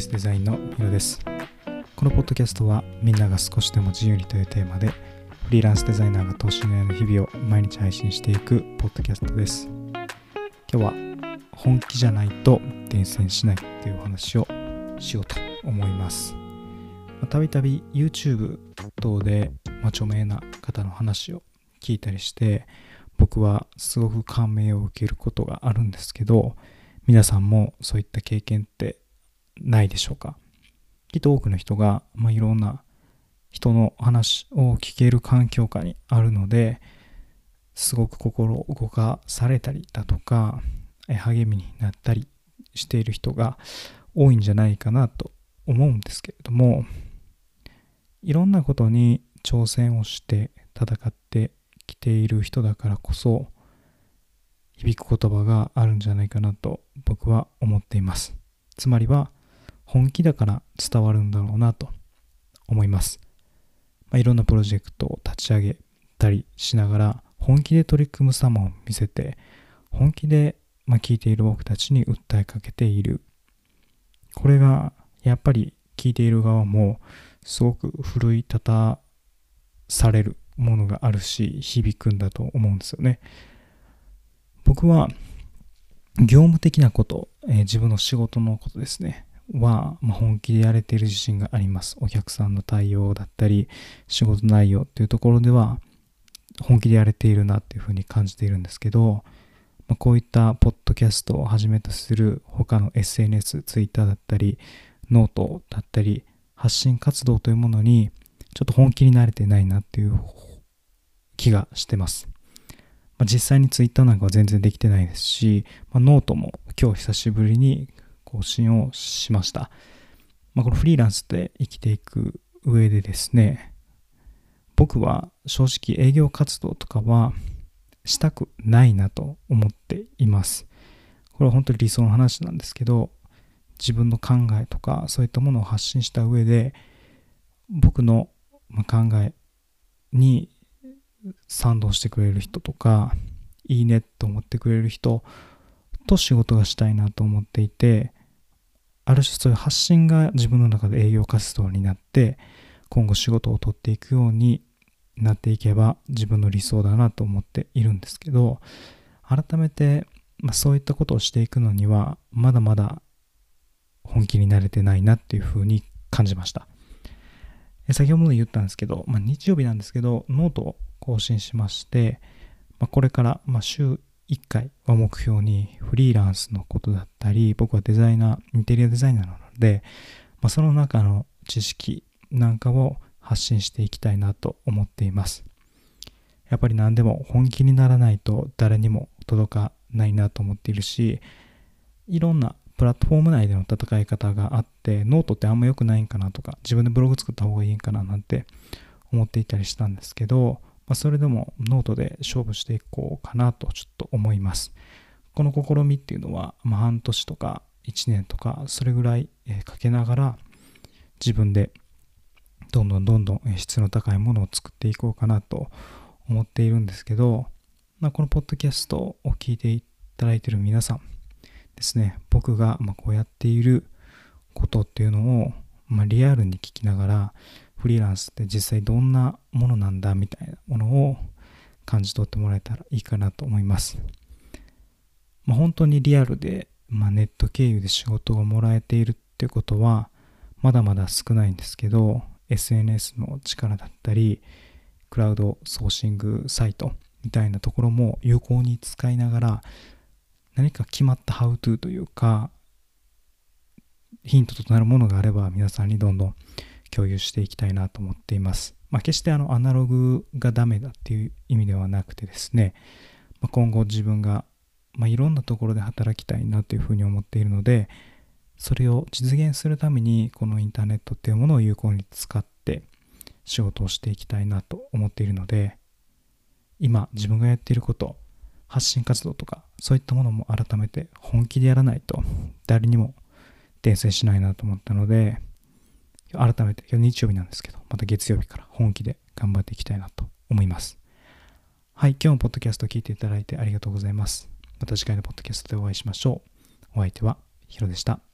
スデザインのヒロです。このポッドキャストはみんなが少しでも自由にというテーマでフリーランスデザイナーが投資の日々を毎日配信していくポッドキャストです。今日は本気じゃないと伝染しないっていうお話をしようと思います。たびたび YouTube 等で、ま著名な方の話を聞いたりして僕はすごく感銘を受けることがあるんですけど皆さんもそういった経験ってないでしょうか。きっと多くの人が、まあ、いろんな人の話を聞ける環境下にあるのですごく心を動かされたりだとか励みになったりしている人が多いんじゃないかなと思うんですけれどもいろんなことに挑戦をして戦ってきている人だからこそ響く言葉があるんじゃないかなと僕は思っています。つまりは本気だから伝わるんだろうなと思います、まあ、いろんなプロジェクトを立ち上げたりしながら本気で取り組む様を見せて本気で、まあ、聞いている僕たちに訴えかけている。これがやっぱり聞いている側もすごく奮い立たされるものがあるし響くんだと思うんですよね。僕は業務的なこと、えー、自分の仕事のことですね。は、ま、本気でやれている自信がありますお客さんの対応だったり仕事内容っていうところでは本気でやれているなっていうふうに感じているんですけど、ま、こういったポッドキャストをはじめとする他の SNS、Twitter だったりノートだったり発信活動というものにちょっと本気になれてないなっていう気がしてます。ま、実際に Twitter なんかは全然できてないですし、ま、ノートも今日久しぶりに更新をしました。まあ、このフリーランスで生きていく上でですね、僕は正直営業活動とかはしたくないなと思っています。これは本当に理想の話なんですけど、自分の考えとかそういったものを発信した上で、僕の考えに賛同してくれる人とか、いいねと思ってくれる人と仕事がしたいなと思っていて、ある種そういう発信が自分の中で営業活動になって、今後仕事を取っていくようになっていけば自分の理想だなと思っているんですけど、改めて、まあ、そういったことをしていくのには、まだまだ本気になれてないなっていうふうに感じました。先ほども言ったんですけど、まあ、日曜日なんですけど、ノートを更新しまして、まあ、これから、ま週1回は目標にフリーランスのことだったり、僕はデザイナー、インテリアデザイナーなので、まあ、その中の知識なんかを発信していきたいなと思っています。やっぱり何でも本気にならないと誰にも届かないなと思っているし、いろんなプラットフォーム内での戦い方があって、ノートってあんま良くないんかなとか、自分でブログ作った方がいいんかななんて思っていたりしたんですけど、まあ、それでもノートで勝負していこうかなとちょっと思います。この試みっていうのは、まあ、半年とか1年とかそれぐらいかけながら自分でどんどんどんどん質の高いものを作っていこうかなと思っているんですけど、まあ、このポッドキャストを聞いていただいている皆さんですね僕がまこうやっていることっていうのをまリアルに聞きながらフリーランスって実際どんなものなんだみたいなものを感じ取ってもらえたらいいかなと思います。まあ、本当にリアルで、まあ、ネット経由で仕事をもらえているってことはまだまだ少ないんですけど SNS の力だったりクラウドソーシングサイトみたいなところも有効に使いながら何か決まったハウトゥーというかヒントとなるものがあれば皆さんにどんどん共有していきたいなと思っています。まあ、決してあのアナログがダメだっていう意味ではなくてですね、まあ、今後自分が、まあ、いろんなところで働きたいなというふうに思っているので、それを実現するためにこのインターネットっていうものを有効に使って仕事をしていきたいなと思っているので、今自分がやっていること、発信活動とかそういったものも改めて本気でやらないと誰にも訂正しないなと思ったので、改めて、今日日曜日なんですけど、また月曜日から本気で頑張っていきたいなと思います。はい、今日もポッドキャストを聞いていただいてありがとうございます。また次回のポッドキャストでお会いしましょう。お相手はヒロでした。